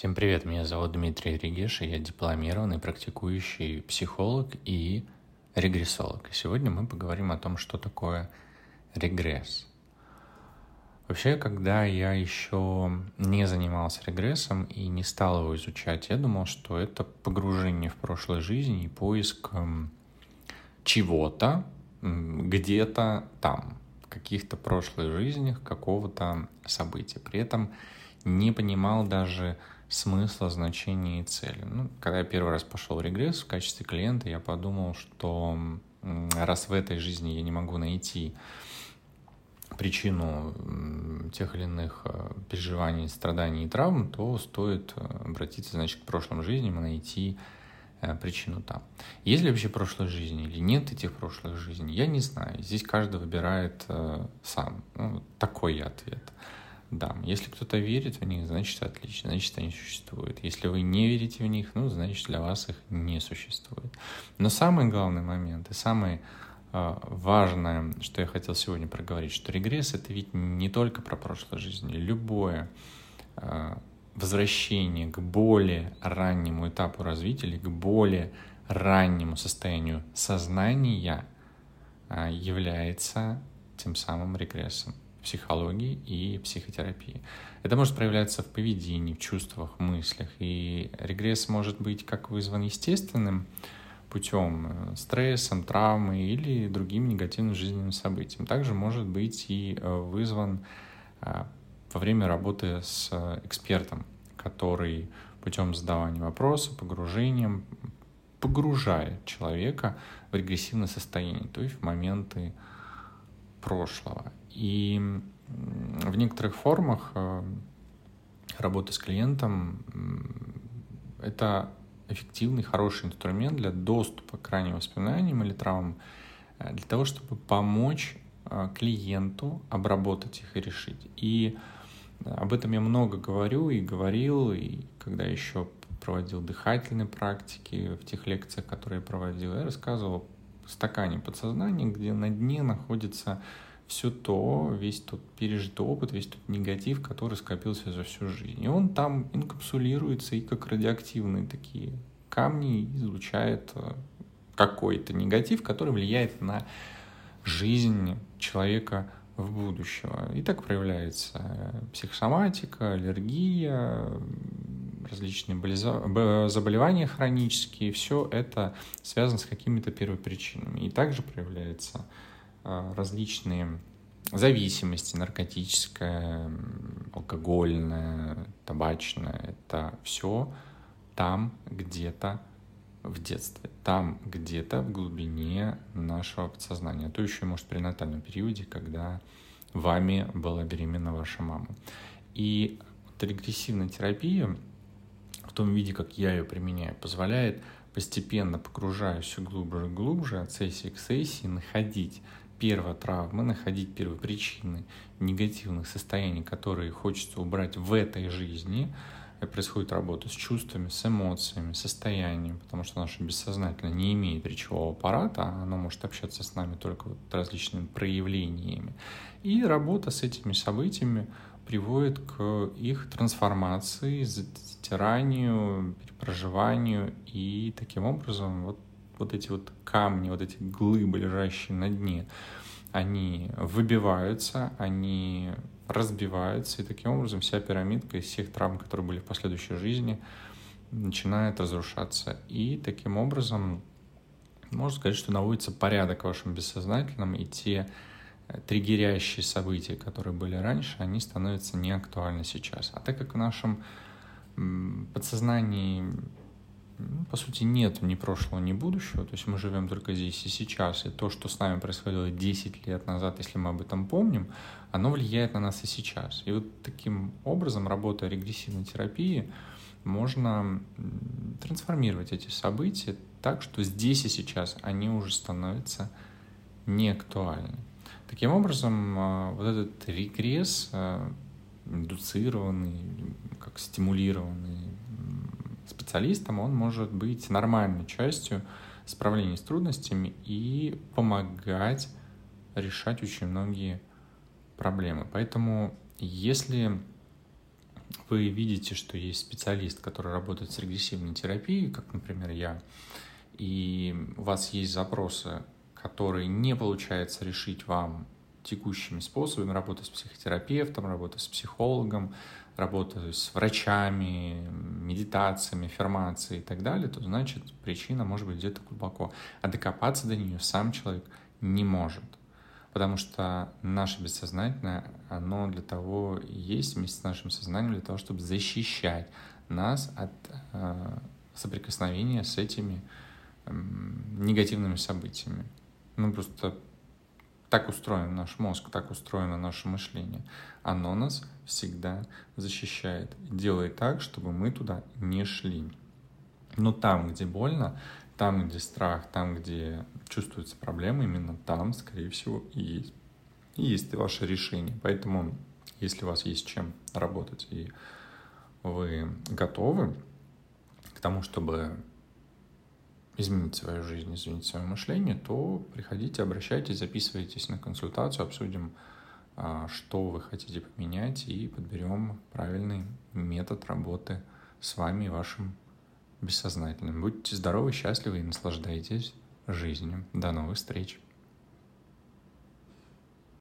Всем привет, меня зовут Дмитрий Регеш, я дипломированный практикующий психолог и регрессолог. И сегодня мы поговорим о том, что такое регресс. Вообще, когда я еще не занимался регрессом и не стал его изучать, я думал, что это погружение в прошлой жизни и поиск чего-то где-то там, в каких-то прошлых жизнях какого-то события. При этом не понимал даже смысла, значения и цели. Ну, когда я первый раз пошел в регресс в качестве клиента, я подумал, что раз в этой жизни я не могу найти причину тех или иных э, переживаний, страданий и травм, то стоит э, обратиться, значит, к прошлым жизням и найти э, причину там. Есть ли вообще прошлой жизни или нет этих прошлых жизней, я не знаю. Здесь каждый выбирает сам. Ну, такой я ответ да. Если кто-то верит в них, значит отлично, значит они существуют. Если вы не верите в них, ну, значит для вас их не существует. Но самый главный момент и самое э, важное, что я хотел сегодня проговорить, что регресс — это ведь не только про прошлую жизнь. Любое э, возвращение к более раннему этапу развития или к более раннему состоянию сознания э, является тем самым регрессом психологии и психотерапии. Это может проявляться в поведении, в чувствах, мыслях. И регресс может быть как вызван естественным путем, э, стрессом, травмой или другим негативным жизненным событием. Также может быть и э, вызван э, во время работы с экспертом, который путем задавания вопросов, погружением погружает человека в регрессивное состояние, то есть в моменты прошлого. И в некоторых формах э, работы с клиентом это эффективный, хороший инструмент для доступа к ранним воспоминаниям или травмам, э, для того, чтобы помочь э, клиенту обработать их и решить. И об этом я много говорю и говорил, и когда еще проводил дыхательные практики в тех лекциях, которые я проводил, я рассказывал в стакане подсознания, где на дне находится все то, весь тот пережитый опыт, весь тот негатив, который скопился за всю жизнь. И он там инкапсулируется и как радиоактивные такие камни излучает э, какой-то негатив, который влияет на жизнь человека в будущего. И так проявляется э, психосоматика, аллергия, различные заболевания хронические. Все это связано с какими-то первопричинами. И также проявляется различные зависимости, наркотическая, алкогольная, табачная, это все там где-то в детстве, там где-то в глубине нашего подсознания, а то еще может при натальном периоде, когда вами была беременна ваша мама. И вот регрессивная терапия в том виде, как я ее применяю, позволяет постепенно, погружаясь все глубже и глубже, от сессии к сессии, находить первотравмы, находить первопричины негативных состояний, которые хочется убрать в этой жизни. И происходит работа с чувствами, с эмоциями, состоянием, потому что наше бессознательное не имеет речевого аппарата, оно может общаться с нами только вот различными проявлениями. И работа с этими событиями приводит к их трансформации, затиранию, перепроживанию, и таким образом вот вот эти вот камни, вот эти глыбы, лежащие на дне, они выбиваются, они разбиваются, и таким образом вся пирамидка из всех травм, которые были в последующей жизни, начинает разрушаться. И таким образом можно сказать, что наводится порядок в вашем бессознательном, и те э, триггерящие события, которые были раньше, они становятся неактуальны сейчас. А так как в нашем подсознании по сути, нет ни прошлого, ни будущего. То есть мы живем только здесь и сейчас. И то, что с нами происходило 10 лет назад, если мы об этом помним, оно влияет на нас и сейчас. И вот таким образом, работая регрессивной терапии, можно трансформировать эти события так, что здесь и сейчас они уже становятся неактуальны. Таким образом, а, вот этот регресс, а, индуцированный, как стимулированный специалистом, он может быть нормальной частью справления с трудностями и помогать решать очень многие проблемы. Поэтому если вы видите, что есть специалист, который работает с регрессивной терапией, как, например, я, и у вас есть запросы, которые не получается решить вам текущими способами, работы с психотерапевтом, работы с психологом, работы с врачами, медитациями, аффирмацией и так далее, то значит причина может быть где-то глубоко. А докопаться до нее сам человек не может. Потому что наше бессознательное, оно для того и есть вместе с нашим сознанием, для того, чтобы защищать нас от э, соприкосновения с этими э, негативными событиями. Ну, просто так устроен наш мозг, так устроено наше мышление. Оно нас всегда защищает, делает так, чтобы мы туда не шли. Но там, где больно, там, где страх, там, где чувствуются проблемы, именно там, скорее всего, и есть, и есть ваше решение. Поэтому, если у вас есть чем работать, и вы готовы к тому, чтобы изменить свою жизнь, изменить свое мышление, то приходите, обращайтесь, записывайтесь на консультацию, обсудим, а, что вы хотите поменять, и подберем правильный метод работы с вами и вашим бессознательным. Будьте здоровы, счастливы и наслаждайтесь жизнью. До новых встреч!